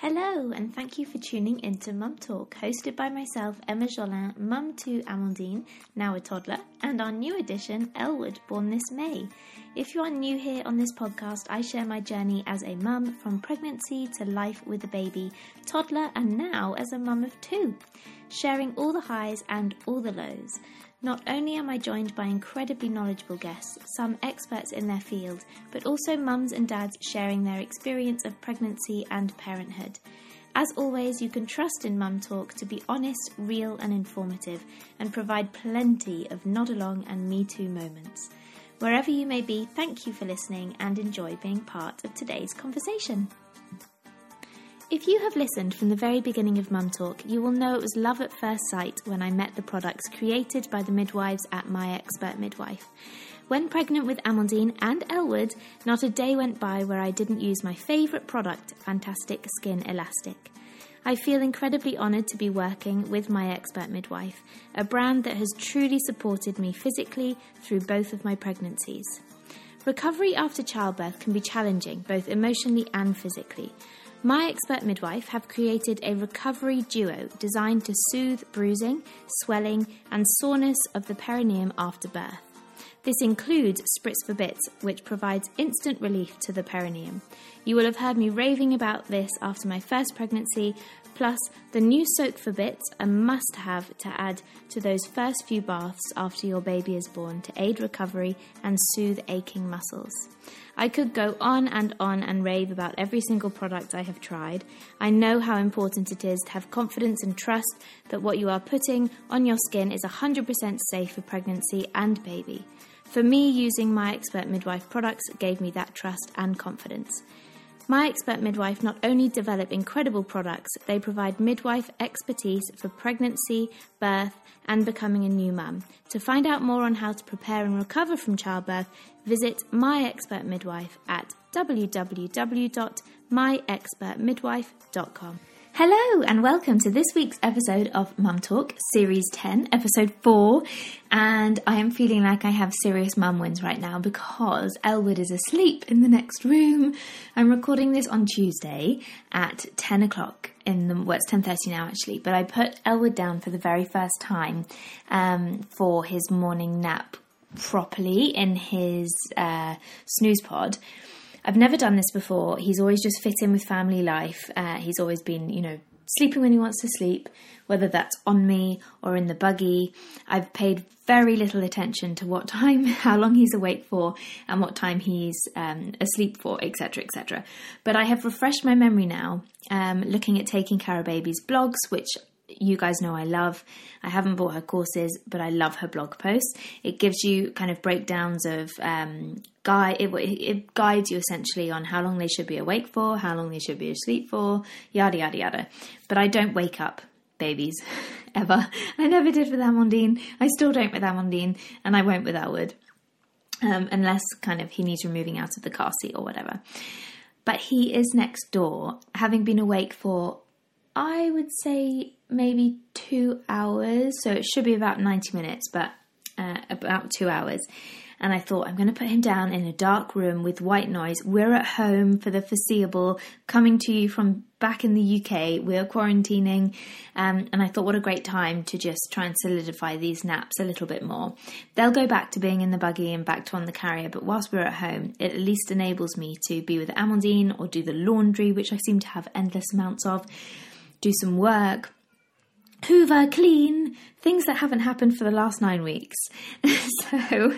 Hello, and thank you for tuning into Mum Talk, hosted by myself, Emma Jolin, mum to Amandine, now a toddler, and our new addition, Elwood, born this May. If you are new here on this podcast, I share my journey as a mum from pregnancy to life with a baby, toddler, and now as a mum of two, sharing all the highs and all the lows. Not only am I joined by incredibly knowledgeable guests, some experts in their field, but also mums and dads sharing their experience of pregnancy and parenthood. As always, you can trust in Mum Talk to be honest, real, and informative, and provide plenty of nod along and me too moments. Wherever you may be, thank you for listening and enjoy being part of today's conversation. If you have listened from the very beginning of Mum Talk, you will know it was love at first sight when I met the products created by the midwives at My Expert Midwife. When pregnant with Amandine and Elwood, not a day went by where I didn't use my favourite product, Fantastic Skin Elastic. I feel incredibly honoured to be working with My Expert Midwife, a brand that has truly supported me physically through both of my pregnancies. Recovery after childbirth can be challenging, both emotionally and physically. My Expert Midwife have created a recovery duo designed to soothe bruising, swelling, and soreness of the perineum after birth. This includes Spritz for Bits, which provides instant relief to the perineum. You will have heard me raving about this after my first pregnancy, plus the new Soak for Bits, a must have to add to those first few baths after your baby is born to aid recovery and soothe aching muscles. I could go on and on and rave about every single product I have tried. I know how important it is to have confidence and trust that what you are putting on your skin is 100% safe for pregnancy and baby. For me, using my expert midwife products gave me that trust and confidence. My Expert Midwife not only develop incredible products, they provide midwife expertise for pregnancy, birth, and becoming a new mum. To find out more on how to prepare and recover from childbirth, visit My Expert Midwife at www.myexpertmidwife.com. Hello, and welcome to this week's episode of Mum Talk, Series 10, Episode 4. And I am feeling like I have serious mum wins right now because Elwood is asleep in the next room. I'm recording this on Tuesday at 10 o'clock in the, well, it's 10.30 now actually, but I put Elwood down for the very first time um, for his morning nap properly in his uh, snooze pod. I've never done this before. He's always just fit in with family life. Uh, he's always been, you know, sleeping when he wants to sleep, whether that's on me or in the buggy. I've paid very little attention to what time, how long he's awake for, and what time he's um, asleep for, etc., etc. But I have refreshed my memory now, um, looking at Taking Cara Babies blogs, which you guys know I love. I haven't bought her courses, but I love her blog posts. It gives you kind of breakdowns of um, guide. It, it, guides you essentially on how long they should be awake for, how long they should be asleep for, yada yada yada. But I don't wake up babies ever. I never did with Amandine. I still don't with Amandine, and I won't with Elwood, um, unless kind of he needs removing out of the car seat or whatever. But he is next door, having been awake for I would say maybe two hours. So it should be about 90 minutes, but uh, about two hours. And I thought, I'm going to put him down in a dark room with white noise. We're at home for the foreseeable, coming to you from back in the UK. We're quarantining. Um, and I thought, what a great time to just try and solidify these naps a little bit more. They'll go back to being in the buggy and back to on the carrier. But whilst we're at home, it at least enables me to be with Amandine or do the laundry, which I seem to have endless amounts of do some work, hoover, clean, things that haven't happened for the last nine weeks. so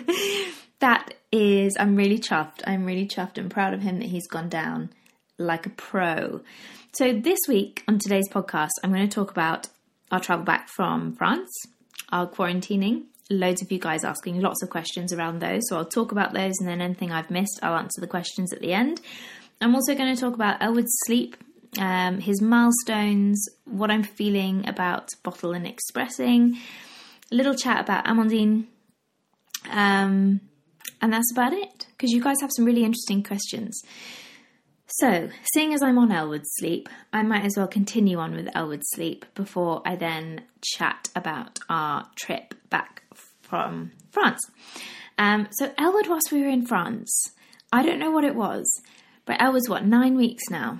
that is, I'm really chuffed. I'm really chuffed and proud of him that he's gone down like a pro. So this week on today's podcast, I'm going to talk about our travel back from France, our quarantining. Loads of you guys asking lots of questions around those. So I'll talk about those and then anything I've missed, I'll answer the questions at the end. I'm also going to talk about Elwood's sleep um, his milestones, what I'm feeling about bottle and expressing, a little chat about Amandine, um, and that's about it. Because you guys have some really interesting questions. So, seeing as I'm on Elwood's sleep, I might as well continue on with Elwood's sleep before I then chat about our trip back from France. Um, so, Elwood, whilst we were in France, I don't know what it was, but Elwood's what, nine weeks now?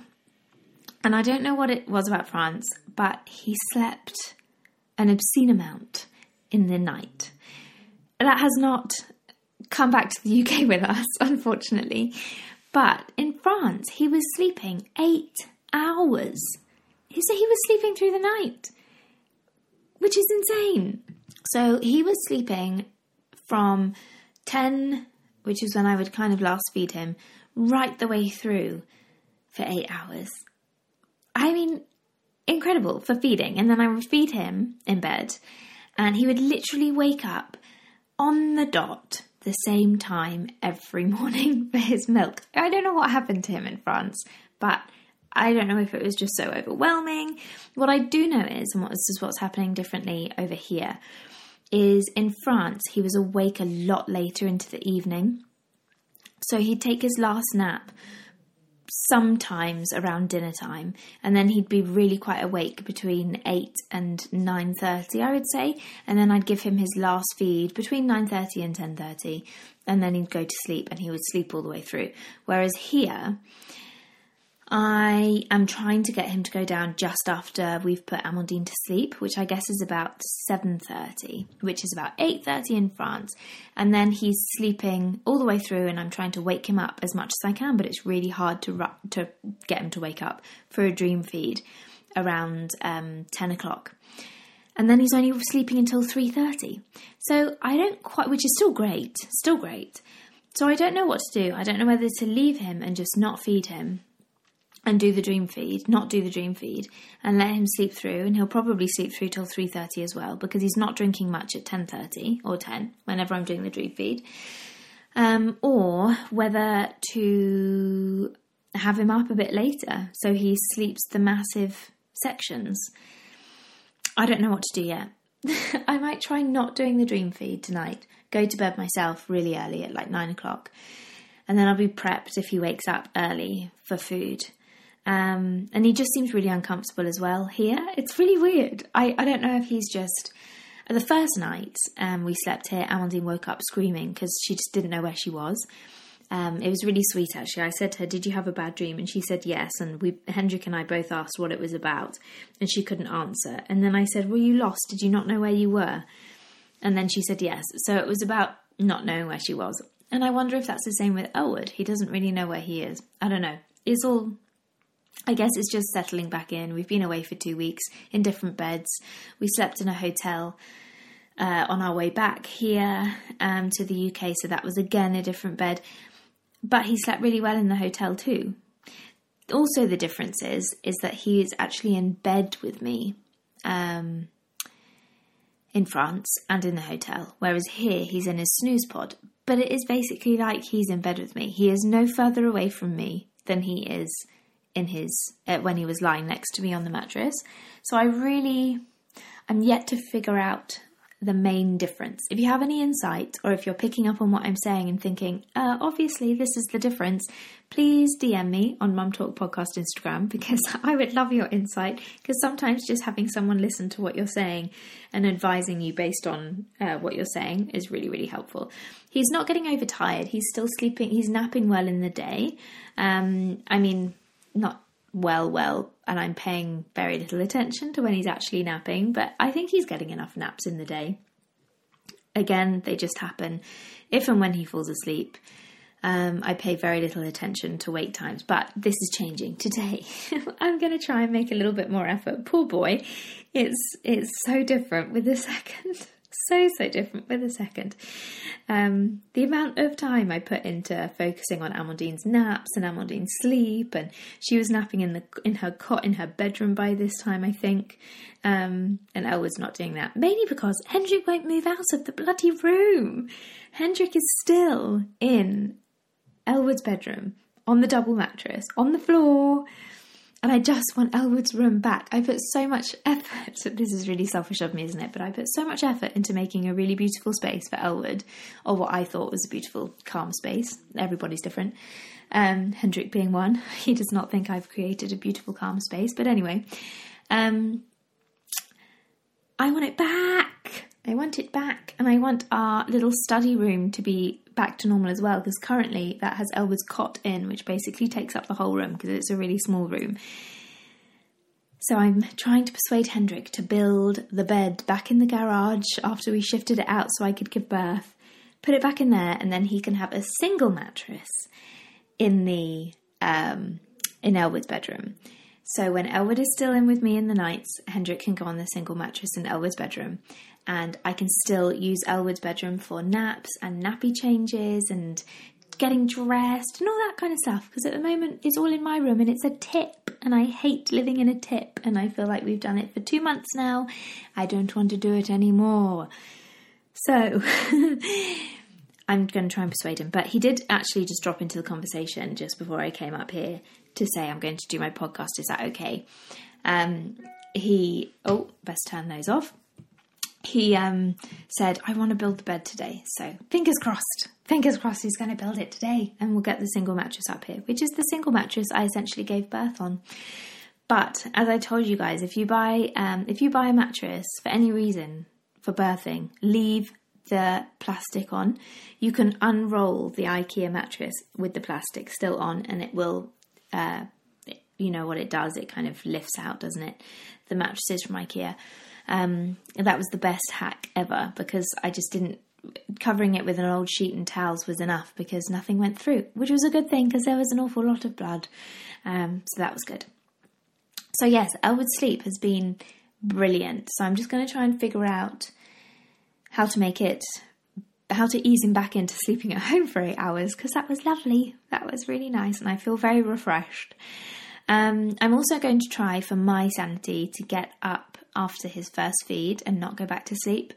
And I don't know what it was about France, but he slept an obscene amount in the night. That has not come back to the UK with us, unfortunately. But in France, he was sleeping eight hours. He said he was sleeping through the night, which is insane. So he was sleeping from 10, which is when I would kind of last feed him, right the way through for eight hours. I mean, incredible for feeding. And then I would feed him in bed, and he would literally wake up on the dot the same time every morning for his milk. I don't know what happened to him in France, but I don't know if it was just so overwhelming. What I do know is, and this is what's happening differently over here, is in France he was awake a lot later into the evening. So he'd take his last nap sometimes around dinner time and then he'd be really quite awake between 8 and 9:30 I would say and then I'd give him his last feed between 9:30 and 10:30 and then he'd go to sleep and he would sleep all the way through. Whereas here I am trying to get him to go down just after we've put Amandine to sleep, which I guess is about 7:30, which is about 8:30 in France. And then he's sleeping all the way through and I'm trying to wake him up as much as I can, but it's really hard to ru- to get him to wake up for a dream feed around um, 10 o'clock. And then he's only sleeping until 3:30. So I don't quite which is still great, still great. So I don't know what to do. I don't know whether to leave him and just not feed him and do the dream feed, not do the dream feed, and let him sleep through, and he'll probably sleep through till three thirty as well because he's not drinking much at ten thirty or ten whenever I'm doing the dream feed, um, or whether to have him up a bit later so he sleeps the massive sections. I don't know what to do yet. I might try not doing the dream feed tonight. Go to bed myself really early at like nine o'clock, and then I'll be prepped if he wakes up early for food um, and he just seems really uncomfortable as well here. It's really weird. I, I don't know if he's just. The first night um, we slept here, Amandine woke up screaming because she just didn't know where she was. Um, it was really sweet actually. I said to her, "Did you have a bad dream?" And she said yes. And we, Hendrik and I, both asked what it was about, and she couldn't answer. And then I said, "Were you lost? Did you not know where you were?" And then she said yes. So it was about not knowing where she was. And I wonder if that's the same with Elwood. He doesn't really know where he is. I don't know. It's all I guess it's just settling back in. We've been away for two weeks in different beds. We slept in a hotel uh, on our way back here um, to the UK, so that was again a different bed. But he slept really well in the hotel too. Also, the difference is is that he is actually in bed with me um, in France and in the hotel, whereas here he's in his snooze pod. But it is basically like he's in bed with me. He is no further away from me than he is in his uh, when he was lying next to me on the mattress. So I really I'm yet to figure out the main difference. If you have any insight or if you're picking up on what I'm saying and thinking, uh, obviously this is the difference, please DM me on Mum Talk Podcast Instagram because I would love your insight. Because sometimes just having someone listen to what you're saying and advising you based on uh, what you're saying is really, really helpful. He's not getting overtired. He's still sleeping. He's napping well in the day. Um, I mean, not well, well, and I'm paying very little attention to when he's actually napping, but I think he's getting enough naps in the day. Again, they just happen if and when he falls asleep. Um, I pay very little attention to wake times, but this is changing today. I'm going to try and make a little bit more effort. Poor boy, it's it's so different with the second so so different with a second. Um, the amount of time I put into focusing on Amandine's naps and Amandine's sleep, and she was napping in the in her cot in her bedroom by this time, I think. Um, and Elwood's not doing that, mainly because Hendrik won't move out of the bloody room. Hendrik is still in Elwood's bedroom on the double mattress on the floor and I just want Elwood's room back. I put so much effort. This is really selfish of me, isn't it? But I put so much effort into making a really beautiful space for Elwood, or what I thought was a beautiful, calm space. Everybody's different. Um, Hendrik being one, he does not think I've created a beautiful, calm space. But anyway, um, I want it back. I want it back, and I want our little study room to be back to normal as well because currently that has Elwood's cot in, which basically takes up the whole room because it's a really small room. So I'm trying to persuade Hendrik to build the bed back in the garage after we shifted it out so I could give birth. Put it back in there, and then he can have a single mattress in the um, in Elwood's bedroom. So when Elwood is still in with me in the nights, Hendrik can go on the single mattress in Elwood's bedroom, and I can still use Elwood's bedroom for naps and nappy changes and getting dressed and all that kind of stuff because at the moment it's all in my room and it's a tip and I hate living in a tip and I feel like we've done it for two months now. I don't want to do it anymore. So I'm going to try and persuade him. But he did actually just drop into the conversation just before I came up here to say I'm going to do my podcast. Is that okay? Um, he, oh, best turn those off he um, said, I want to build the bed today. So fingers crossed. Fingers crossed he's going to build it today and we'll get the single mattress up here, which is the single mattress I essentially gave birth on. But as I told you guys, if you buy um, if you buy a mattress for any reason for birthing, leave the plastic on. You can unroll the IKEA mattress with the plastic still on, and it will. Uh, you know what it does? It kind of lifts out, doesn't it? The mattresses from IKEA. Um, that was the best hack ever because I just didn't covering it with an old sheet and towels was enough because nothing went through, which was a good thing because there was an awful lot of blood. Um, so that was good. So, yes, Elwood sleep has been brilliant. So, I'm just going to try and figure out how to make it, how to ease him back into sleeping at home for eight hours because that was lovely. That was really nice, and I feel very refreshed. Um, I'm also going to try for my sanity to get up after his first feed and not go back to sleep.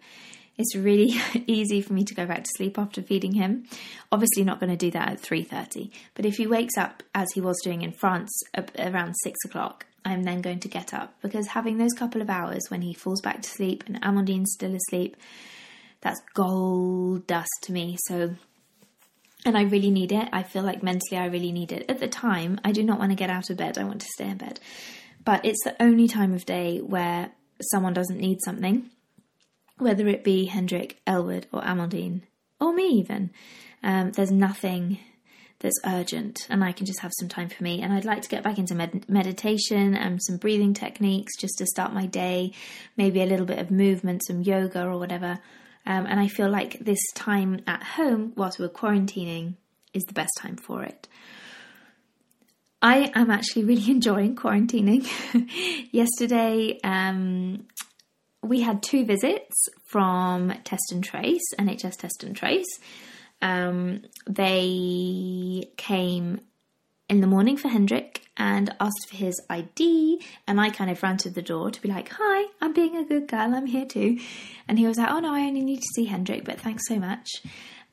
It's really easy for me to go back to sleep after feeding him. Obviously, not going to do that at three thirty. But if he wakes up as he was doing in France around six o'clock, I'm then going to get up because having those couple of hours when he falls back to sleep and Amandine's still asleep, that's gold dust to me. So and I really need it. I feel like mentally I really need it. At the time, I do not want to get out of bed. I want to stay in bed. But it's the only time of day where someone doesn't need something, whether it be Hendrik, Elwood, or Amandine, or me even. Um, there's nothing that's urgent, and I can just have some time for me. And I'd like to get back into med- meditation and some breathing techniques just to start my day, maybe a little bit of movement, some yoga or whatever. Um, and I feel like this time at home, whilst we're quarantining, is the best time for it. I am actually really enjoying quarantining. Yesterday, um, we had two visits from Test and Trace, NHS Test and Trace. Um, they came in the morning for Hendrik and asked for his ID. And I kind of ran to the door to be like, Hi, I'm being a good girl, I'm here too. And he was like, Oh no, I only need to see Hendrik, but thanks so much.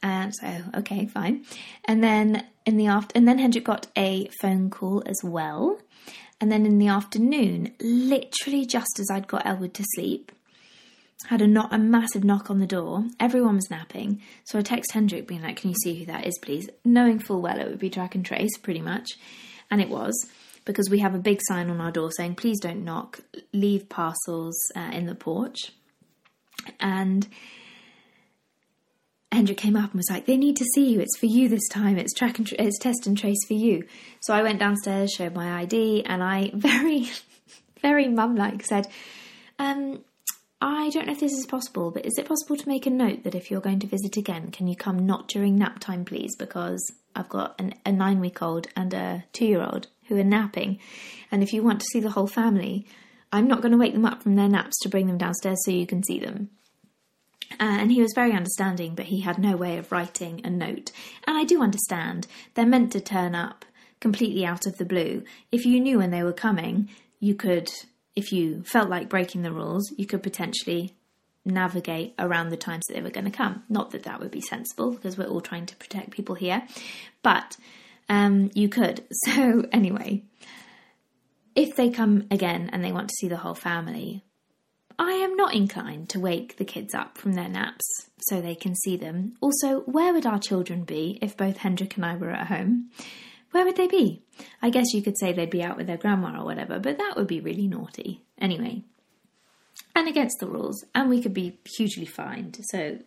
And so, okay, fine. And then in the after, and then Hendrik got a phone call as well. And then in the afternoon, literally just as I'd got Elwood to sleep, had a not a massive knock on the door. Everyone was napping, so I text Hendrik being like, "Can you see who that is, please?" Knowing full well it would be track and trace, pretty much, and it was because we have a big sign on our door saying, "Please don't knock. Leave parcels uh, in the porch." And Hendrik came up and was like, "They need to see you. It's for you this time. It's track and it's test and trace for you." So I went downstairs, showed my ID, and I very, very mum-like said, um, I don't know if this is possible, but is it possible to make a note that if you're going to visit again, can you come not during nap time, please? Because I've got an, a nine week old and a two year old who are napping. And if you want to see the whole family, I'm not going to wake them up from their naps to bring them downstairs so you can see them. Uh, and he was very understanding, but he had no way of writing a note. And I do understand. They're meant to turn up completely out of the blue. If you knew when they were coming, you could if you felt like breaking the rules, you could potentially navigate around the times that they were going to come. Not that that would be sensible because we're all trying to protect people here, but um, you could. So, anyway, if they come again and they want to see the whole family, I am not inclined to wake the kids up from their naps so they can see them. Also, where would our children be if both Hendrik and I were at home? where would they be? I guess you could say they'd be out with their grandma or whatever, but that would be really naughty. Anyway, and against the rules, and we could be hugely fined. So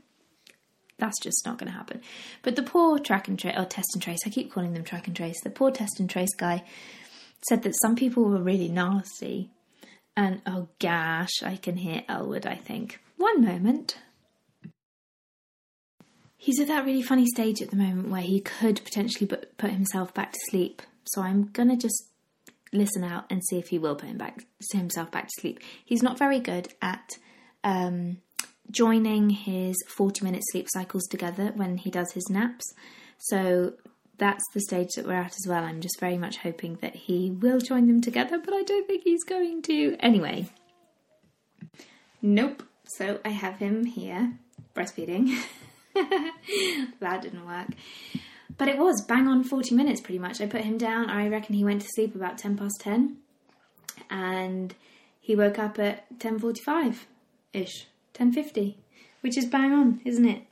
that's just not going to happen. But the poor track and trace, or test and trace, I keep calling them track and trace, the poor test and trace guy said that some people were really nasty And oh gosh, I can hear Elwood, I think. One moment. He's at that really funny stage at the moment where he could potentially put, himself back to sleep. So I'm going to just listen out and see if he will put him back, himself back to sleep. He's not very good at um, joining his 40 minute sleep cycles together when he does his naps. So that's the stage that we're at as well. I'm just very much hoping that he will join them together, but I don't think he's going to. Anyway, nope. So I have him here breastfeeding. that didn't work. But it was bang on 40 minutes pretty much. I put him down. I reckon he went to sleep about 10 past 10 and he woke up at 10:45 ish, 10:50, which is bang on, isn't it?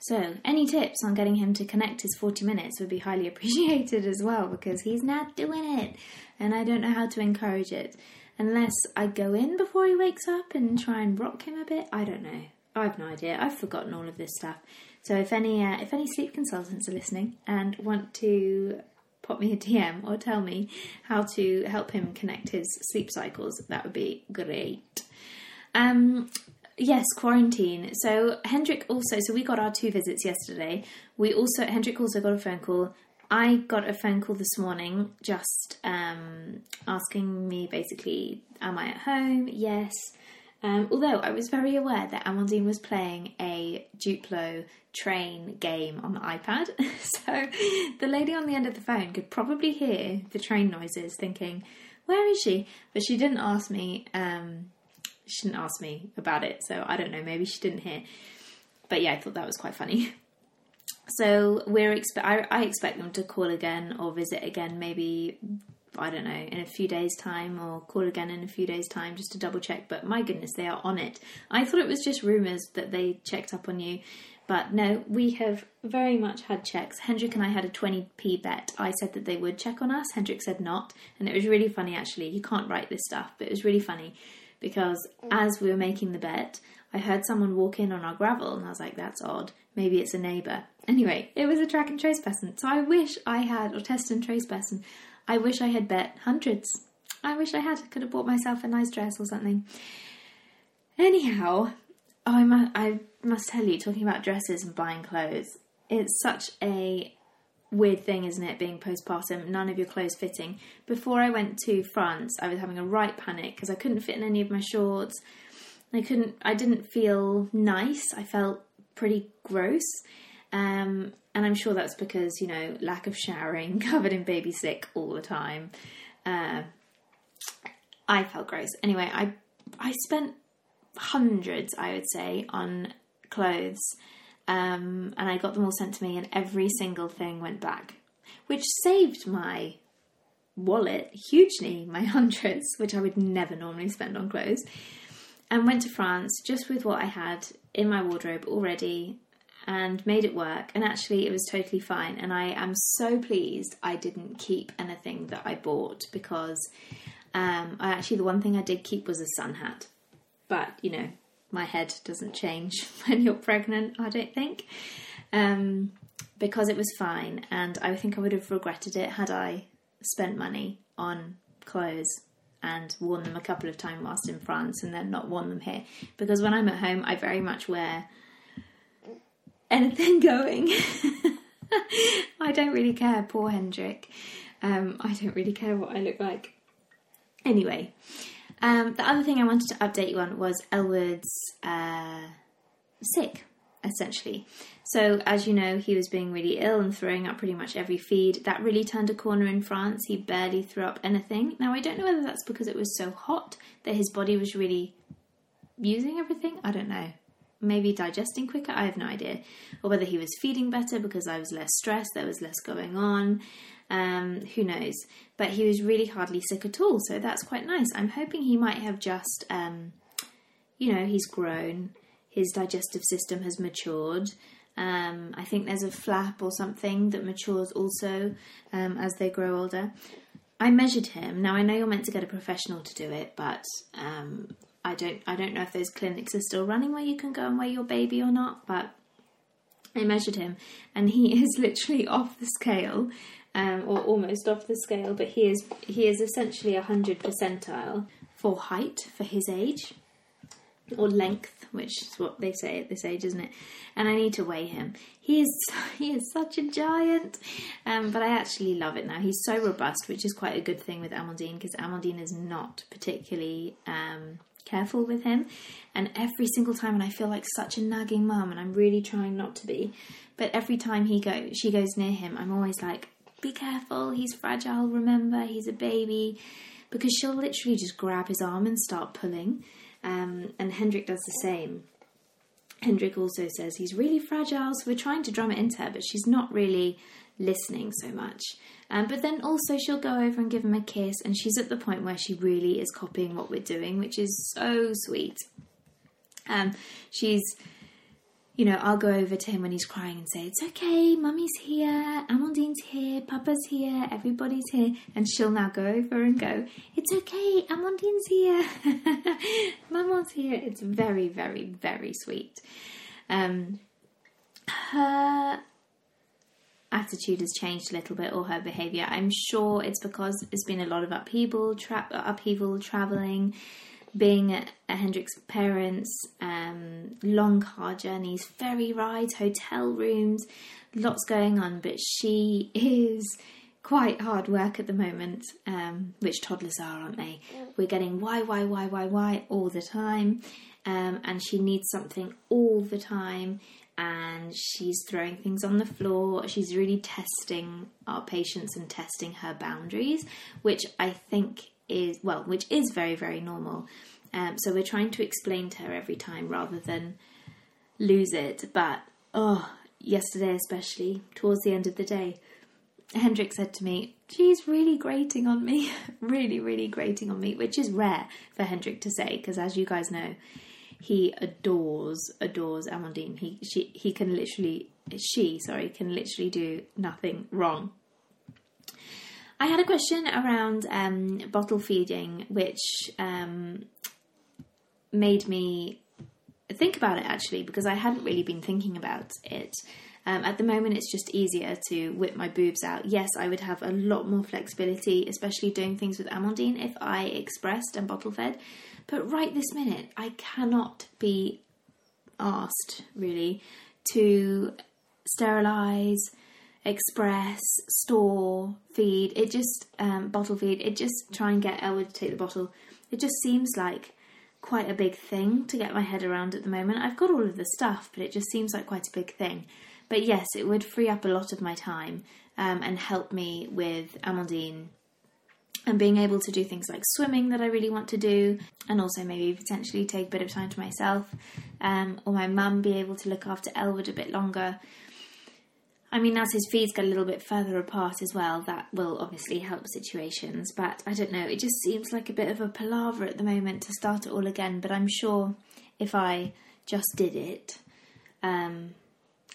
So, any tips on getting him to connect his 40 minutes would be highly appreciated as well because he's not doing it and I don't know how to encourage it. Unless I go in before he wakes up and try and rock him a bit, I don't know. I've no idea. I've forgotten all of this stuff. So if any uh, if any sleep consultants are listening and want to pop me a DM or tell me how to help him connect his sleep cycles, that would be great. Um, Yes, quarantine. So Hendrik also. So we got our two visits yesterday. We also Hendrik also got a phone call. I got a phone call this morning, just um, asking me basically, "Am I at home?" Yes. Um, although I was very aware that Amandine was playing a Duplo train game on the iPad, so the lady on the end of the phone could probably hear the train noises, thinking, "Where is she?" But she didn't ask me. Um, she didn't ask me about it, so I don't know. Maybe she didn't hear. But yeah, I thought that was quite funny. So we're expe- I, I expect them to call again or visit again, maybe I don't know, in a few days' time or call again in a few days' time just to double check. But my goodness, they are on it. I thought it was just rumours that they checked up on you. But no, we have very much had checks. Hendrik and I had a 20p bet. I said that they would check on us. Hendrik said not. And it was really funny actually. You can't write this stuff, but it was really funny because mm. as we were making the bet, I heard someone walk in on our gravel and I was like, that's odd. Maybe it's a neighbour. Anyway, it was a track and trace person. So I wish I had, or test and trace person, I wish I had bet hundreds. I wish I had. I could have bought myself a nice dress or something. Anyhow, oh, I, must, I must tell you, talking about dresses and buying clothes, it's such a weird thing, isn't it, being postpartum, none of your clothes fitting. Before I went to France, I was having a right panic because I couldn't fit in any of my shorts. I couldn't, I didn't feel nice. I felt pretty gross. Um, and I'm sure that's because, you know, lack of showering, covered in baby sick all the time. Uh, I felt gross. Anyway, I, I spent hundreds, I would say, on clothes um, and I got them all sent to me, and every single thing went back, which saved my wallet hugely, my hundreds, which I would never normally spend on clothes. And went to France just with what I had in my wardrobe already and made it work. And actually, it was totally fine. And I am so pleased I didn't keep anything that I bought because um, I actually, the one thing I did keep was a sun hat. But, you know, my head doesn't change when you're pregnant, I don't think. Um, because it was fine, and I think I would have regretted it had I spent money on clothes and worn them a couple of times whilst in France and then not worn them here. Because when I'm at home, I very much wear anything going. I don't really care, poor Hendrik. Um, I don't really care what I look like. Anyway, um, the other thing I wanted to update you on was Elwood's uh, sick, essentially. So, as you know, he was being really ill and throwing up pretty much every feed. That really turned a corner in France. He barely threw up anything. Now, I don't know whether that's because it was so hot that his body was really using everything. I don't know. Maybe digesting quicker. I have no idea. Or whether he was feeding better because I was less stressed, there was less going on. Um, who knows? But he was really hardly sick at all, so that's quite nice. I'm hoping he might have just, um, you know, he's grown, his digestive system has matured. Um, I think there's a flap or something that matures also um, as they grow older. I measured him. Now I know you're meant to get a professional to do it, but um, I don't. I don't know if those clinics are still running where you can go and weigh your baby or not. But I measured him, and he is literally off the scale um, or almost off the scale, but he is he is essentially a hundred percentile for height for his age, or length, which is what they say at this age, isn't it? And I need to weigh him. He is he is such a giant, um, but I actually love it now. He's so robust, which is quite a good thing with Amandine because Amandine is not particularly. Um, careful with him and every single time and I feel like such a nagging mum and I'm really trying not to be but every time he goes she goes near him I'm always like be careful he's fragile remember he's a baby because she'll literally just grab his arm and start pulling um, and Hendrik does the same Hendrik also says he's really fragile so we're trying to drum it into her but she's not really listening so much. Um, but then also she'll go over and give him a kiss, and she's at the point where she really is copying what we're doing, which is so sweet. Um, she's, you know, I'll go over to him when he's crying and say, "It's okay, Mummy's here, Amandine's here, Papa's here, everybody's here," and she'll now go over and go, "It's okay, Amandine's here, Mama's here." It's very, very, very sweet. Um, her attitude has changed a little bit or her behavior. I'm sure it's because it's been a lot of upheaval, tra- upheaval, traveling, being at, at Hendrik's parents, um, long car journeys, ferry rides, hotel rooms, lots going on. But she is quite hard work at the moment, um, which toddlers are, aren't they? We're getting why, why, why, why, why all the time. Um, and she needs something all the time and she's throwing things on the floor. She's really testing our patience and testing her boundaries, which I think is, well, which is very, very normal. Um, so we're trying to explain to her every time rather than lose it. But, oh, yesterday especially, towards the end of the day, Hendrik said to me, She's really grating on me, really, really grating on me, which is rare for Hendrik to say, because as you guys know, he adores adores Amandine. He she he can literally she sorry can literally do nothing wrong. I had a question around um, bottle feeding, which um, made me think about it actually because I hadn't really been thinking about it. Um, at the moment, it's just easier to whip my boobs out. Yes, I would have a lot more flexibility, especially doing things with Amandine if I expressed and bottle fed. But right this minute, I cannot be asked really to sterilize, express, store, feed. It just um, bottle feed. It just try and get Elwood to take the bottle. It just seems like quite a big thing to get my head around at the moment. I've got all of the stuff, but it just seems like quite a big thing. But yes, it would free up a lot of my time um, and help me with Amandine and being able to do things like swimming that I really want to do, and also maybe potentially take a bit of time to myself, um, or my mum be able to look after Elwood a bit longer. I mean, as his feeds get a little bit further apart as well, that will obviously help situations. But I don't know, it just seems like a bit of a palaver at the moment to start it all again. But I'm sure if I just did it um,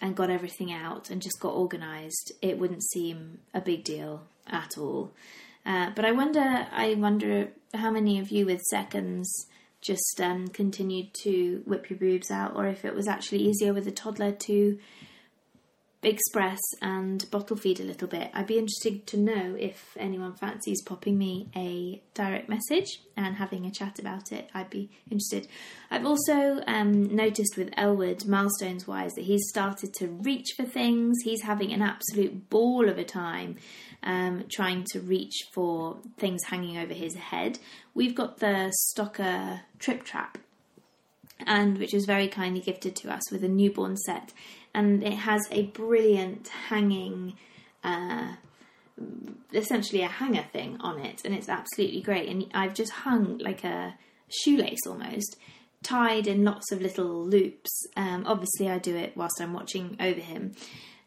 and got everything out and just got organised, it wouldn't seem a big deal at all. Uh, but I wonder, I wonder how many of you with seconds just um, continued to whip your boobs out, or if it was actually easier with a toddler to express and bottle feed a little bit. I'd be interested to know if anyone fancies popping me a direct message and having a chat about it. I'd be interested. I've also um, noticed with Elwood, milestones wise, that he's started to reach for things. He's having an absolute ball of a time um, trying to reach for things hanging over his head. We've got the Stokke Tripp Trapp and which was very kindly gifted to us with a newborn set and it has a brilliant hanging, uh, essentially a hanger thing on it, and it's absolutely great. And I've just hung like a shoelace almost, tied in lots of little loops. Um, obviously, I do it whilst I'm watching over him.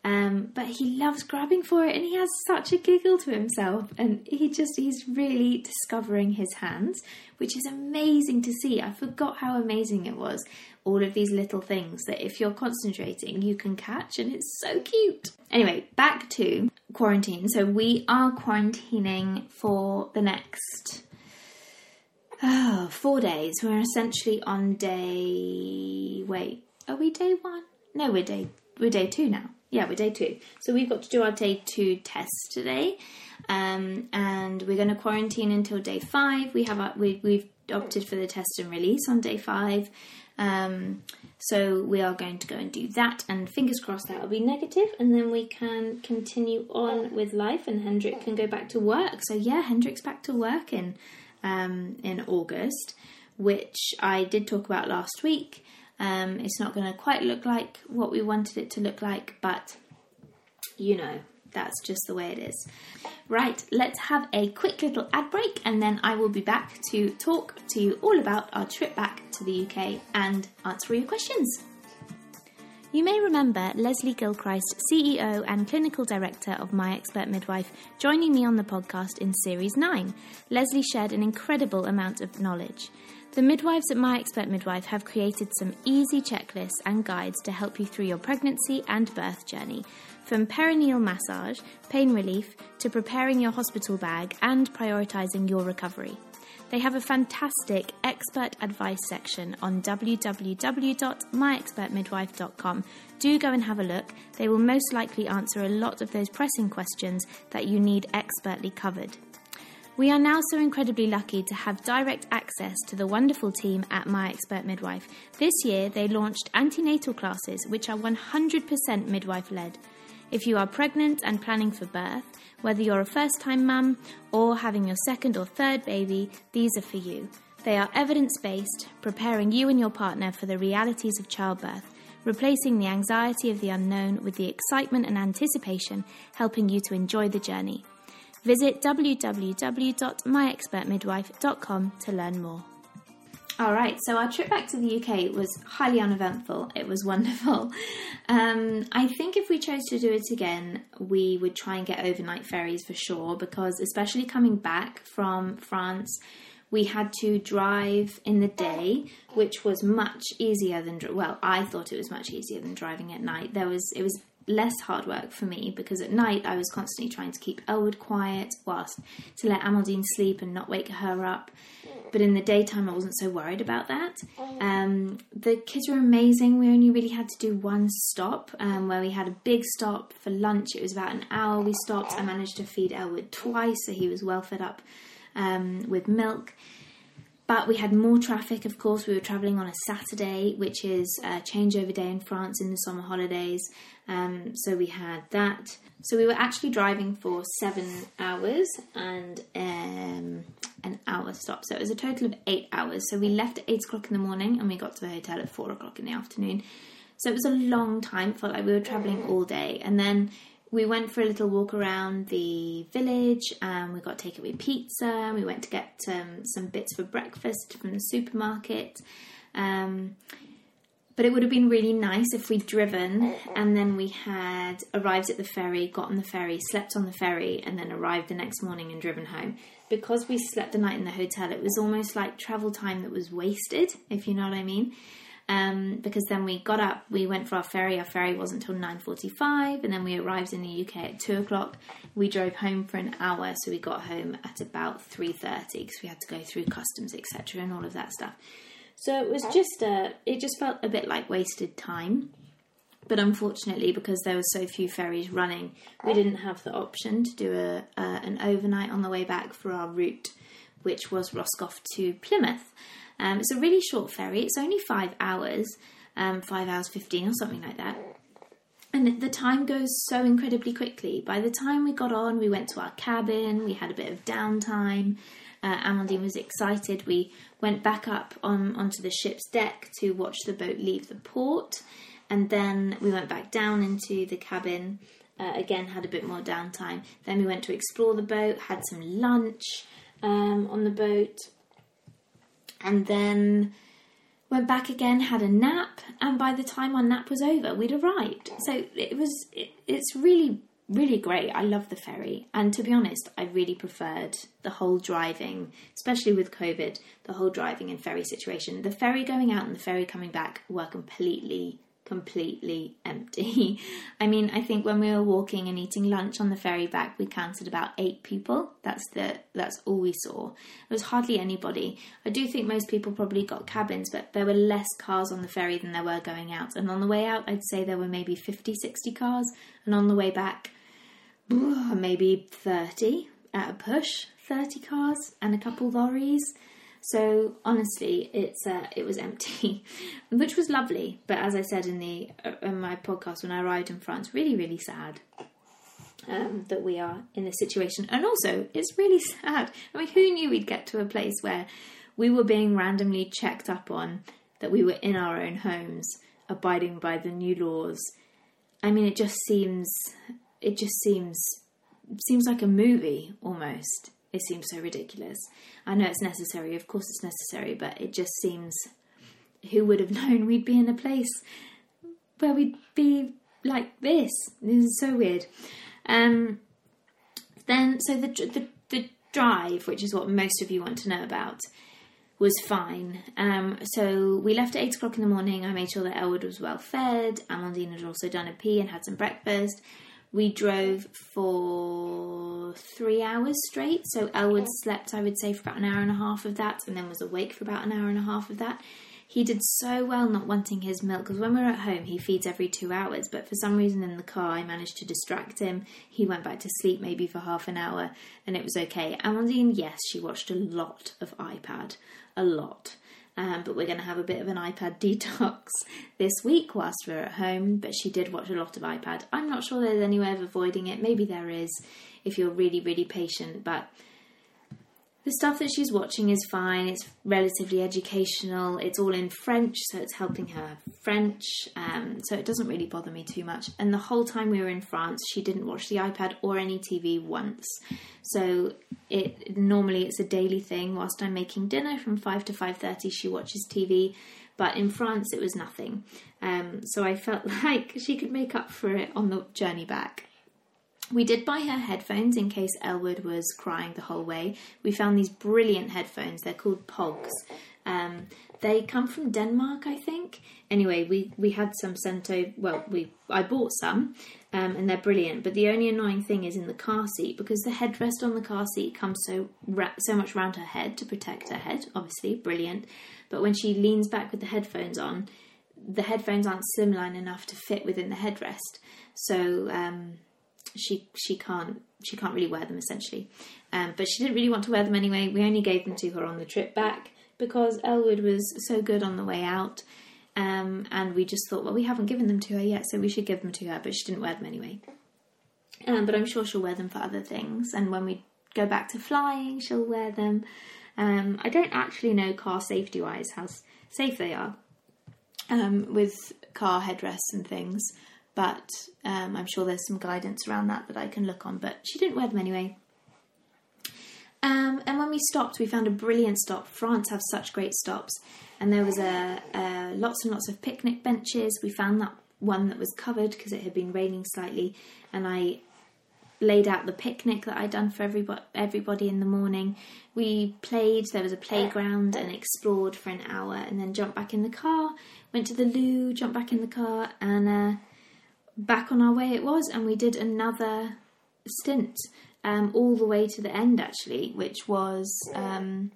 Um, but he loves grabbing for it and he has such a giggle to himself and he just he's really discovering his hands which is amazing to see i forgot how amazing it was all of these little things that if you're concentrating, you can catch, and it's so cute. Anyway, back to quarantine. So we are quarantining for the next oh, four days. We're essentially on day. Wait, are we day one? No, we're day we're day two now. Yeah, we're day two. So we've got to do our day two test today, um, and we're going to quarantine until day five. We have our, we, we've opted for the test and release on day five. Um, so we are going to go and do that, and fingers crossed that will be negative, and then we can continue on with life, and Hendrik can go back to work. So yeah, Hendrik's back to work in um, in August, which I did talk about last week. Um, it's not going to quite look like what we wanted it to look like, but you know, that's just the way it is. Right, let's have a quick little ad break and then I will be back to talk to you all about our trip back to the UK and answer your questions. You may remember Lesley Gilchrist, CEO and Clinical Director of My Expert Midwife, joining me on the podcast in Series 9. Lesley shared an incredible amount of knowledge. The midwives at My Expert Midwife have created some easy checklists and guides to help you through your pregnancy and birth journey, from perineal massage, pain relief, to preparing your hospital bag and prioritising your recovery. They have a fantastic expert advice section on www.myexpertmidwife.com. Do go and have a look. They will most likely answer a lot of those pressing questions that you need expertly covered. We are now so incredibly lucky to have direct access to the wonderful team at My Expert Midwife. This year, they launched antenatal classes, which are 100% midwife led. If you are pregnant and planning for birth, whether you're a first time mum or having your second or third baby, these are for you. They are evidence based, preparing you and your partner for the realities of childbirth, replacing the anxiety of the unknown with the excitement and anticipation, helping you to enjoy the journey. Visit www.myexpertmidwife.com to learn more. All right, so our trip back to the UK was highly uneventful. It was wonderful. Um, I think if we chose to do it again, we would try and get overnight ferries for sure, because especially coming back from France, we had to drive in the day, which was much easier than well, I thought it was much easier than driving at night. There was it was less hard work for me because at night I was constantly trying to keep Elwood quiet whilst to let Amandine sleep and not wake her up. But in the daytime, I wasn't so worried about that. Um, the kids were amazing. We only really had to do one stop um, where we had a big stop for lunch. It was about an hour we stopped. I managed to feed Elwood twice, so he was well fed up um, with milk. But we had more traffic, of course. We were travelling on a Saturday, which is a changeover day in France in the summer holidays. Um, so we had that. So we were actually driving for seven hours and um, an hour stop. So it was a total of eight hours. So we left at eight o'clock in the morning and we got to the hotel at four o'clock in the afternoon. So it was a long time. Felt like we were traveling all day. And then we went for a little walk around the village and we got takeaway pizza. We went to get um, some bits for breakfast from the supermarket. Um, but it would have been really nice if we'd driven and then we had arrived at the ferry, got on the ferry, slept on the ferry, and then arrived the next morning and driven home. Because we slept the night in the hotel, it was almost like travel time that was wasted, if you know what I mean um, because then we got up, we went for our ferry. Our ferry wasn't until nine forty-five, and then we arrived in the UK at two o'clock. We drove home for an hour, so we got home at about three thirty because we had to go through customs, etc., and all of that stuff. So it was just a, it just felt a bit like wasted time. But unfortunately, because there were so few ferries running, we didn't have the option to do a, uh, an overnight on the way back for our route, which was Roscoff to Plymouth. Um, it's a really short ferry. It's only five hours, um, five hours fifteen or something like that. And the time goes so incredibly quickly. By the time we got on, we went to our cabin. We had a bit of downtime. Uh, Amandine was excited. We went back up on onto the ship's deck to watch the boat leave the port, and then we went back down into the cabin. Uh, again, had a bit more downtime. Then we went to explore the boat, had some lunch um, on the boat, and then went back again, had a nap, and by the time our nap was over, we'd arrived. So it was, it, it's really, really great. I love the ferry, and to be honest, I really preferred the whole driving, especially with COVID, the whole driving and ferry situation. The ferry going out and the ferry coming back were completely completely empty. I mean, I think when we were walking and eating lunch on the ferry back, we counted about eight people. That's the that's all we saw. There was hardly anybody. I do think most people probably got cabins, but there were less cars on the ferry than there were going out. And on the way out, I'd say there were maybe 50, 60 cars, and on the way back, maybe 30 at a push, 30 cars and a couple lorries. So honestly, it's uh, it was empty, which was lovely. But as I said in the uh, in my podcast when I arrived in France, really really sad um, that we are in this situation, and also it's really sad. I mean, who knew we'd get to a place where we were being randomly checked up on, that we were in our own homes, abiding by the new laws. I mean, it just seems it just seems seems like a movie almost it seems so ridiculous. I know it's necessary, of course it's necessary, but it just seems who would have known we'd be in a place where we'd be like this? This is so weird. Um, then, so the, the the drive, which is what most of you want to know about, was fine. Um, so we left at eight o'clock in the morning. I made sure that Elwood was well fed. Amandine had also done a pee and had some breakfast. We drove for three hours straight. So Elwood slept, I would say, for about an hour and a half of that, and then was awake for about an hour and a half of that. He did so well not wanting his milk because when we're at home, he feeds every two hours. But for some reason in the car, I managed to distract him. He went back to sleep maybe for half an hour, and it was okay. Amandine, yes, she watched a lot of iPad, a lot. Um, but we're going to have a bit of an iPad detox this week whilst we're at home. But she did watch a lot of iPad. I'm not sure there's any way of avoiding it. Maybe there is if you're really, really patient. But the stuff that she's watching is fine. It's relatively educational. It's all in French, so it's helping her French. Um, so it doesn't really bother me too much. And the whole time we were in France, she didn't watch the iPad or any TV once. So it normally it's a daily thing. Whilst I'm making dinner from five to five thirty, she watches TV. But in France, it was nothing. Um, so I felt like she could make up for it on the journey back. We did buy her headphones in case Elwood was crying the whole way. We found these brilliant headphones. They're called Pogs. Um, they come from Denmark, I think. Anyway, we, we had some sent over. Well, we I bought some, um, and they're brilliant. But the only annoying thing is in the car seat because the headrest on the car seat comes so ra- so much round her head to protect her head. Obviously, brilliant. But when she leans back with the headphones on, the headphones aren't slimline enough to fit within the headrest. So um, she she can't she can't really wear them essentially. Um, but she didn't really want to wear them anyway. We only gave them to her on the trip back because Elwood was so good on the way out. Um, and we just thought, well, we haven't given them to her yet, so we should give them to her. But she didn't wear them anyway. Um, but I'm sure she'll wear them for other things. And when we go back to flying, she'll wear them. Um, I don't actually know car safety wise how safe they are um, with car headrests and things but um, I'm sure there's some guidance around that that I can look on. But she didn't wear them anyway. Um, and when we stopped, we found a brilliant stop. France have such great stops, and there was a, a lots and lots of picnic benches. We found that one that was covered because it had been raining slightly, and I laid out the picnic that I'd done for everybody, everybody in the morning. We played, there was a playground and explored for an hour and then jumped back in the car, went to the loo, jumped back in the car and uh, back on our way it was, and we did another stint um, all the way to the end, actually, which was, um,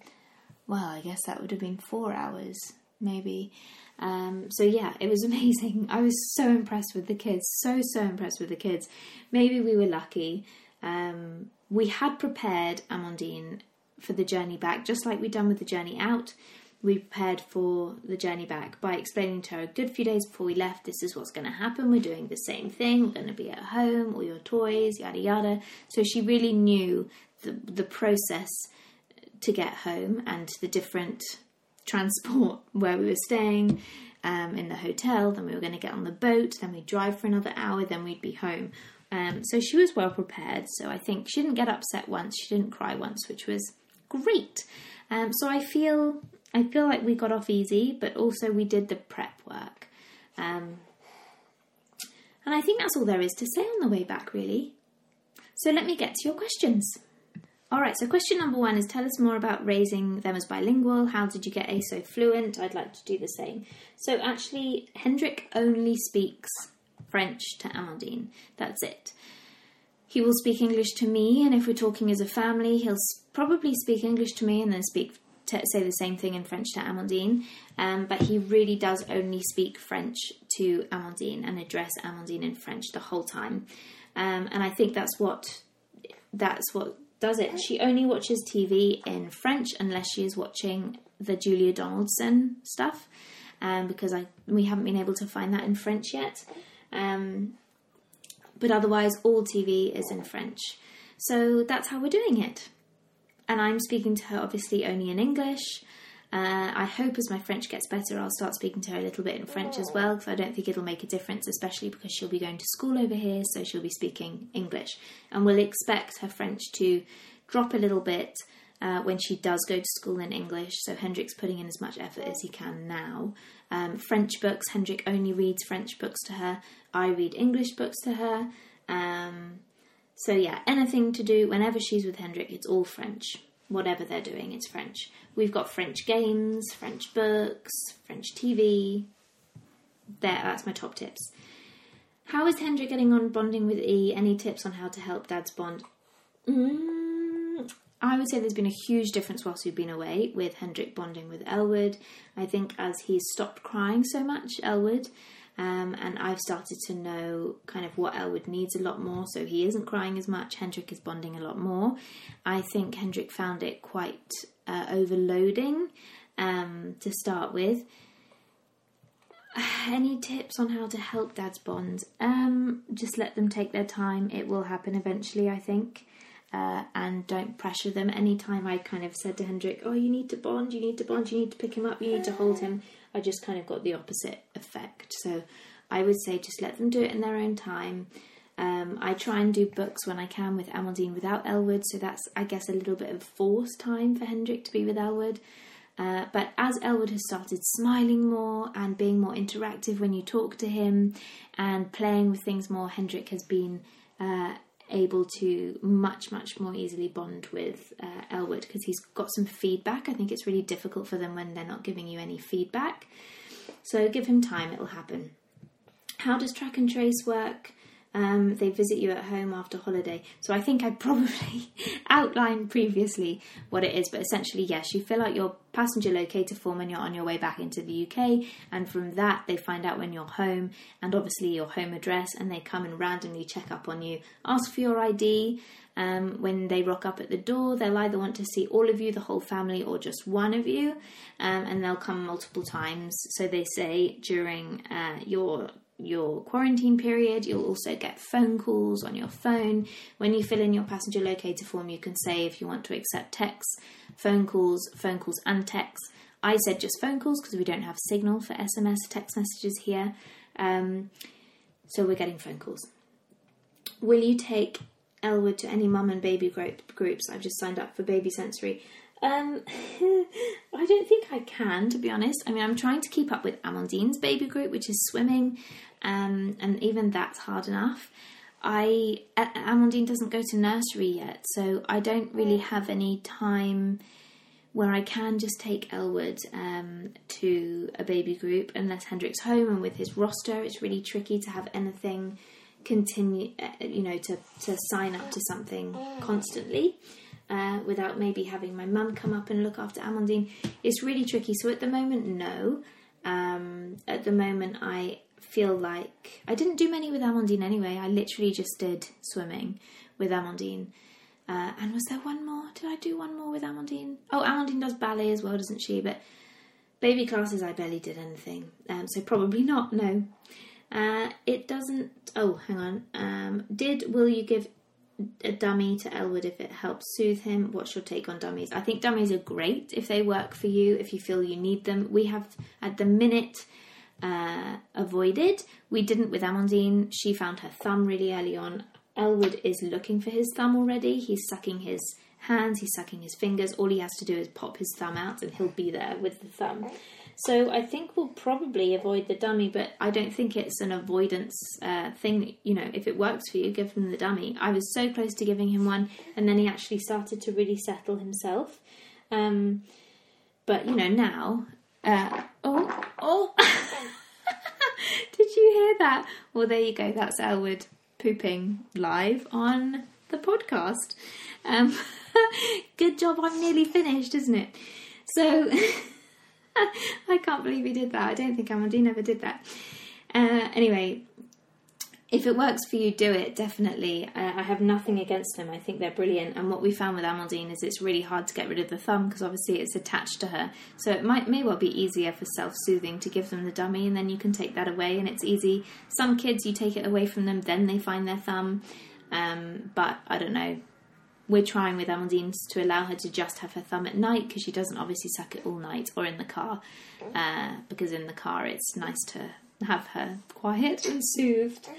well, I guess that would have been four hours, maybe. Um, so yeah, it was amazing. I was so impressed with the kids, so so impressed with the kids. Maybe we were lucky. Um, we had prepared Amandine for the journey back, just like we'd done with the journey out we prepared for the journey back by explaining to her a good few days before we left this is what's going to happen. We're doing the same thing. We're going to be at home, all your toys, yada yada. So she really knew the, the process to get home and the different transport where we were staying um, in the hotel. Then we were going to get on the boat. Then we'd drive for another hour. Then we'd be home. Um, so she was well prepared. So I think she didn't get upset once. She didn't cry once, which was great. Um, so I feel I feel like we got off easy, but also we did the prep work. Um, and I think that's all there is to say on the way back, really. So let me get to your questions. All right, so question number one is tell us more about raising them as bilingual. How did you get A so fluent? I'd like to do the same. So, actually, Hendrik only speaks French to Amandine. That's it. He will speak English to me, and if we're talking as a family, he'll probably speak English to me and then speak to say the same thing in French to Amandine. Um, but he really does only speak French to Amandine and address Amandine in French the whole time. Um, and I think that's what that's what does it. She only watches TV in French unless she is watching the Julia Donaldson stuff, um, because I we haven't been able to find that in French yet. Um, but otherwise, all TV is in French. So that's how we're doing it. And I'm speaking to her obviously only in English. Uh, I hope as my French gets better, I'll start speaking to her a little bit in French as well, because I don't think it'll make a difference, especially because she'll be going to school over here, so she'll be speaking English. And we'll expect her French to drop a little bit uh, when she does go to school in English. So Hendrik's putting in as much effort as he can now. Um, French books, Hendrik only reads French books to her. I read English books to her. Um, so yeah, anything to do whenever she's with Hendrik, it's all French whatever they're doing, it's French. We've got French games, French books, French TV. There, that's my top tips. How is Hendrik getting on bonding with E? Any tips on how to help Dad's bond? Mm, I would say there's been a huge difference whilst we've been away with Hendrik bonding with Elwood. I think as he's stopped crying so much, Elwood, um, and I've started to know kind of what Elwood needs a lot more, so he isn't crying as much. Hendrik is bonding a lot more. I think Hendrik found it quite uh, overloading um, to start with. Any tips on how to help dads bond? Um, just let them take their time. It will happen eventually, I think. Uh, and don't pressure them. Anytime I kind of said to Hendrik, "Oh, you need to bond, you need to bond, you need to pick him up, you need to hold him," I just kind of got the opposite effect. So I would say just let them do it in their own time. Um, I try and do books when I can with Amandine without Elwood, so that's, I guess, a little bit of forced time for Hendrik to be with Elwood. Uh, but as Elwood has started smiling more and being more interactive when you talk to him and playing with things more, Hendrik has been uh, able to much, much more easily bond with uh, Elwood because he's got some feedback. I think it's really difficult for them when they're not giving you any feedback. So give him time, it'll happen. How does track and trace work? Um, they visit you at home after holiday. So I think I probably outlined previously what it is, but essentially, yes, you fill out your passenger locator form when you're on your way back into the UK, and from that, they find out when you're home and obviously your home address, and they come and randomly check up on you, ask for your ID. Um, when they rock up at the door, they'll either want to see all of you, the whole family, or just one of you, um, and they'll come multiple times. So they say during uh, your your quarantine period. You'll also get phone calls on your phone. When you fill in your passenger locator form, you can say if you want to accept texts, phone calls, phone calls, and texts. I said just phone calls because we don't have signal for SMS text messages here. Um, so we're getting phone calls. Will you take Elwood to any mum and baby group, groups? I've just signed up for Baby Sensory. Um, I don't think I can, to be honest. I mean, I'm trying to keep up with Amandine's baby group, which is swimming, um, and even that's hard enough. I Amandine doesn't go to nursery yet, so I don't really have any time where I can just take Elwood um, to a baby group unless Hendrik's home and with his roster, it's really tricky to have anything continue, uh, you know, to to sign up to something constantly. Uh, without maybe having my mum come up and look after Amandine, it's really tricky. So at the moment, no. Um, at the moment, I feel like I didn't do many with Amandine anyway. I literally just did swimming with Amandine. Uh, and was there one more? Did I do one more with Amandine? Oh, Amandine does ballet as well, doesn't she? But baby classes, I barely did anything. Um, so probably not, no. Uh, it doesn't. Oh, hang on. Um, did will you give a dummy to Elwood if it helps soothe him? What's your take on dummies? I think dummies are great if they work for you, if you feel you need them. We have at the minute uh, avoided. We didn't with Amandine. She found her thumb really early on. Elwood is looking for his thumb already. He's sucking his hands, he's sucking his fingers. All he has to do is pop his thumb out and he'll be there with the thumb. So I think we'll probably avoid the dummy, but I don't think it's an avoidance uh, thing. You know, if it works for you, give him the dummy. I was so close to giving him one, and then he actually started to really settle himself. Um, but you know now, uh, oh, oh, did you hear that? Well, there you go. That's Elwood pooping live on the podcast. Um, good job. I'm nearly finished, isn't it? So. I can't believe he did that. I don't think Amandine ever did that. Uh, anyway, if it works for you, do it definitely. Uh, I have nothing against them. I think they're brilliant. And what we found with Amandine is it's really hard to get rid of the thumb because obviously it's attached to her. So it might may well be easier for self-soothing to give them the dummy, and then you can take that away, and it's easy. Some kids you take it away from them, then they find their thumb. Um, but I don't know we're trying with Amandine to allow her to just have her thumb at night because she doesn't obviously suck it all night or in the car uh, because in the car it's nice to have her quiet and soothed.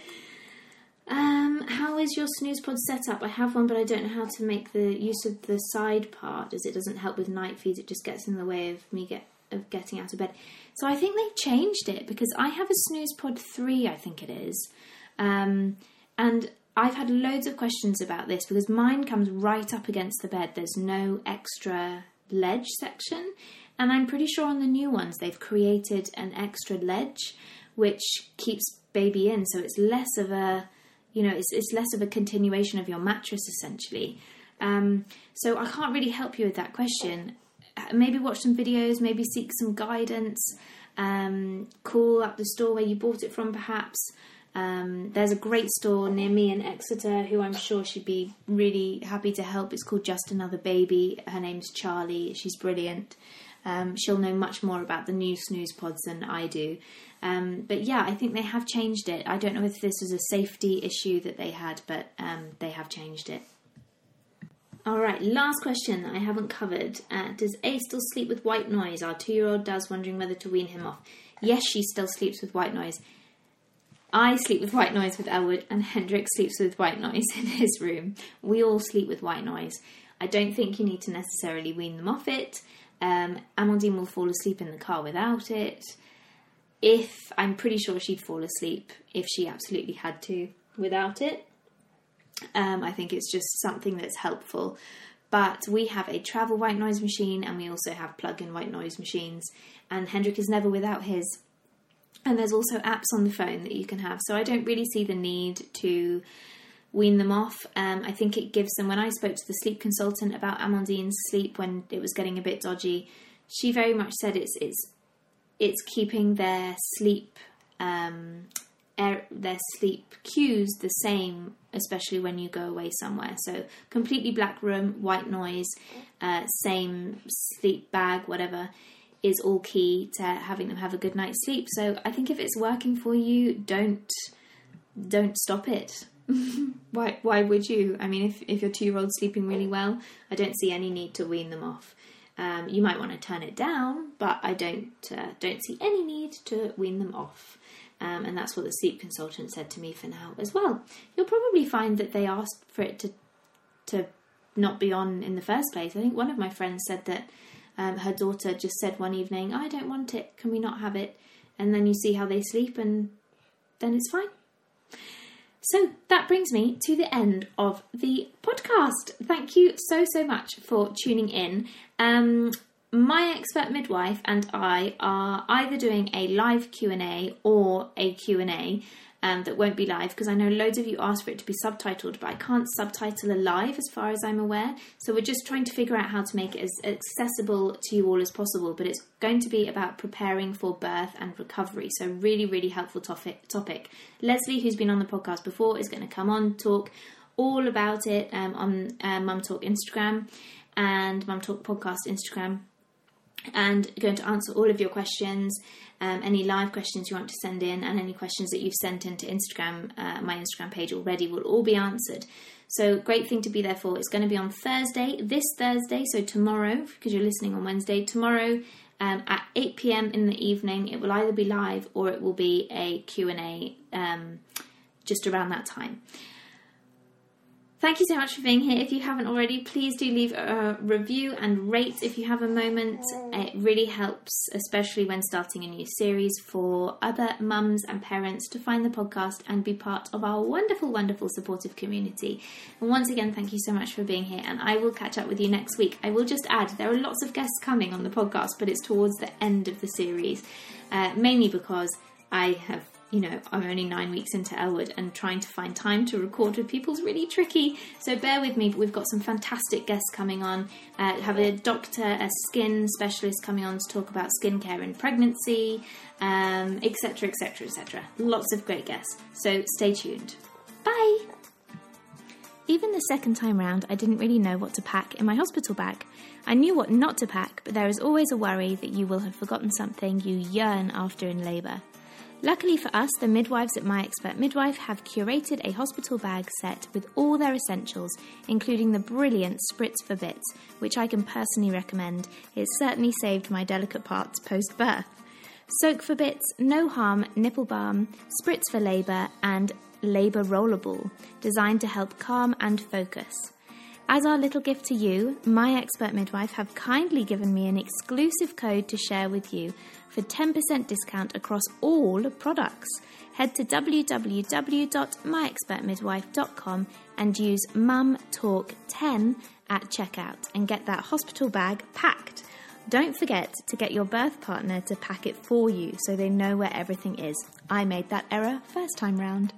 Um, how is your SnuzPod set up? I have one, but I don't know how to make the use of the side part, as it doesn't help with night feeds. It just gets in the way of me get of getting out of bed. So I think they've changed it because I have a SnuzPod three, I think it is, um, and I've had loads of questions about this because mine comes right up against the bed. There's no extra ledge section. And I'm pretty sure on the new ones they've created an extra ledge which keeps baby in. So it's less of a, you know, it's, it's less of a continuation of your mattress essentially. Um, so I can't really help you with that question. Maybe watch some videos, maybe seek some guidance, um, call up the store where you bought it from perhaps. Um, there's a great store near me in Exeter who I'm sure she'd be really happy to help. It's called Just Another Baby. Her name's Charlie. She's brilliant. Um, she'll know much more about the new SnuzPods than I do. Um, but yeah, I think they have changed it. I don't know if this was a safety issue that they had, but um, they have changed it. All right, last question I haven't covered. Uh, does A still sleep with white noise? Our two year old does, wondering whether to wean him off. Yes, she still sleeps with white noise. I sleep with white noise with Elwood, and Hendrik sleeps with white noise in his room. We all sleep with white noise. I don't think you need to necessarily wean them off it. Um, Amandine will fall asleep in the car without it. If I'm pretty sure she'd fall asleep if she absolutely had to without it. Um, I think it's just something that's helpful. But we have a travel white noise machine and we also have plug in white noise machines. And Hendrik is never without his. And there's also apps on the phone that you can have. So I don't really see the need to wean them off. Um, I think it gives them, when I spoke to the sleep consultant about Amandine's sleep when it was getting a bit dodgy, she very much said it's, it's, it's keeping their sleep, um, air, their sleep cues the same, especially when you go away somewhere. So completely black room, white noise, uh, same sleep bag, whatever is all key to having them have a good night's sleep. So I think if it's working for you, don't don't stop it. why why would you? I mean, if if your two year old's sleeping really well, I don't see any need to wean them off. Um, you might want to turn it down, but I don't uh, don't see any need to wean them off. Um, and that's what the sleep consultant said to me for now as well. You'll probably find that they asked for it to to not be on in the first place. I think one of my friends said that um, her daughter just said one evening, I don't want it, can we not have it? And then you see how they sleep, and then it's fine. So that brings me to the end of the podcast. Thank you so so much for tuning in. Um, my expert midwife and I are either doing a live Q and A or a Q and A um, that won't be live because I know loads of you asked for it to be subtitled, but I can't subtitle a live as far as I'm aware. So we're just trying to figure out how to make it as accessible to you all as possible. But it's going to be about preparing for birth and recovery. So really, really helpful topic. Topic. Lesley, who's been on the podcast before, is going to come on talk all about it um, on uh, Mum Talk Instagram and Mum Talk Podcast Instagram and going to answer all of your questions, um, any live questions you want to send in, and any questions that you've sent into Instagram, uh, my Instagram page already, will all be answered. So, great thing to be there for. It's going to be on Thursday, this Thursday, so tomorrow, because you're listening on Wednesday, tomorrow um, at 8 pm in the evening. It will either be live or it will be a Q&A um, just around that time. Thank you so much for being here. If you haven't already, please do leave a review and rate if you have a moment. It really helps, especially when starting a new series, for other mums and parents to find the podcast and be part of our wonderful, wonderful supportive community. And once again, thank you so much for being here. And I will catch up with you next week. I will just add there are lots of guests coming on the podcast, but it's towards the end of the series, uh, mainly because I have you know, I'm only nine weeks into Elwood and trying to find time to record with people is really tricky. So bear with me, but we've got some fantastic guests coming on. Uh, have a doctor, a skin specialist coming on to talk about skincare in pregnancy, etc., etc., etc. Lots of great guests. So stay tuned. Bye! Even the second time round, I didn't really know what to pack in my hospital bag. I knew what not to pack, but there is always a worry that you will have forgotten something you yearn after in labour. Luckily for us, the midwives at My Expert Midwife have curated a hospital bag set with all their essentials, including the brilliant Spritz for Bits, which I can personally recommend. It certainly saved my delicate parts post birth. Soak for Bits, No Harm, Nipple Balm, Spritz for Labour, and Labour Rollerball, designed to help calm and focus. As our little gift to you, my expert midwife have kindly given me an exclusive code to share with you for 10% discount across all products. Head to www.myexpertmidwife.com and use MumTalk10 at checkout and get that hospital bag packed. Don't forget to get your birth partner to pack it for you so they know where everything is. I made that error first time round.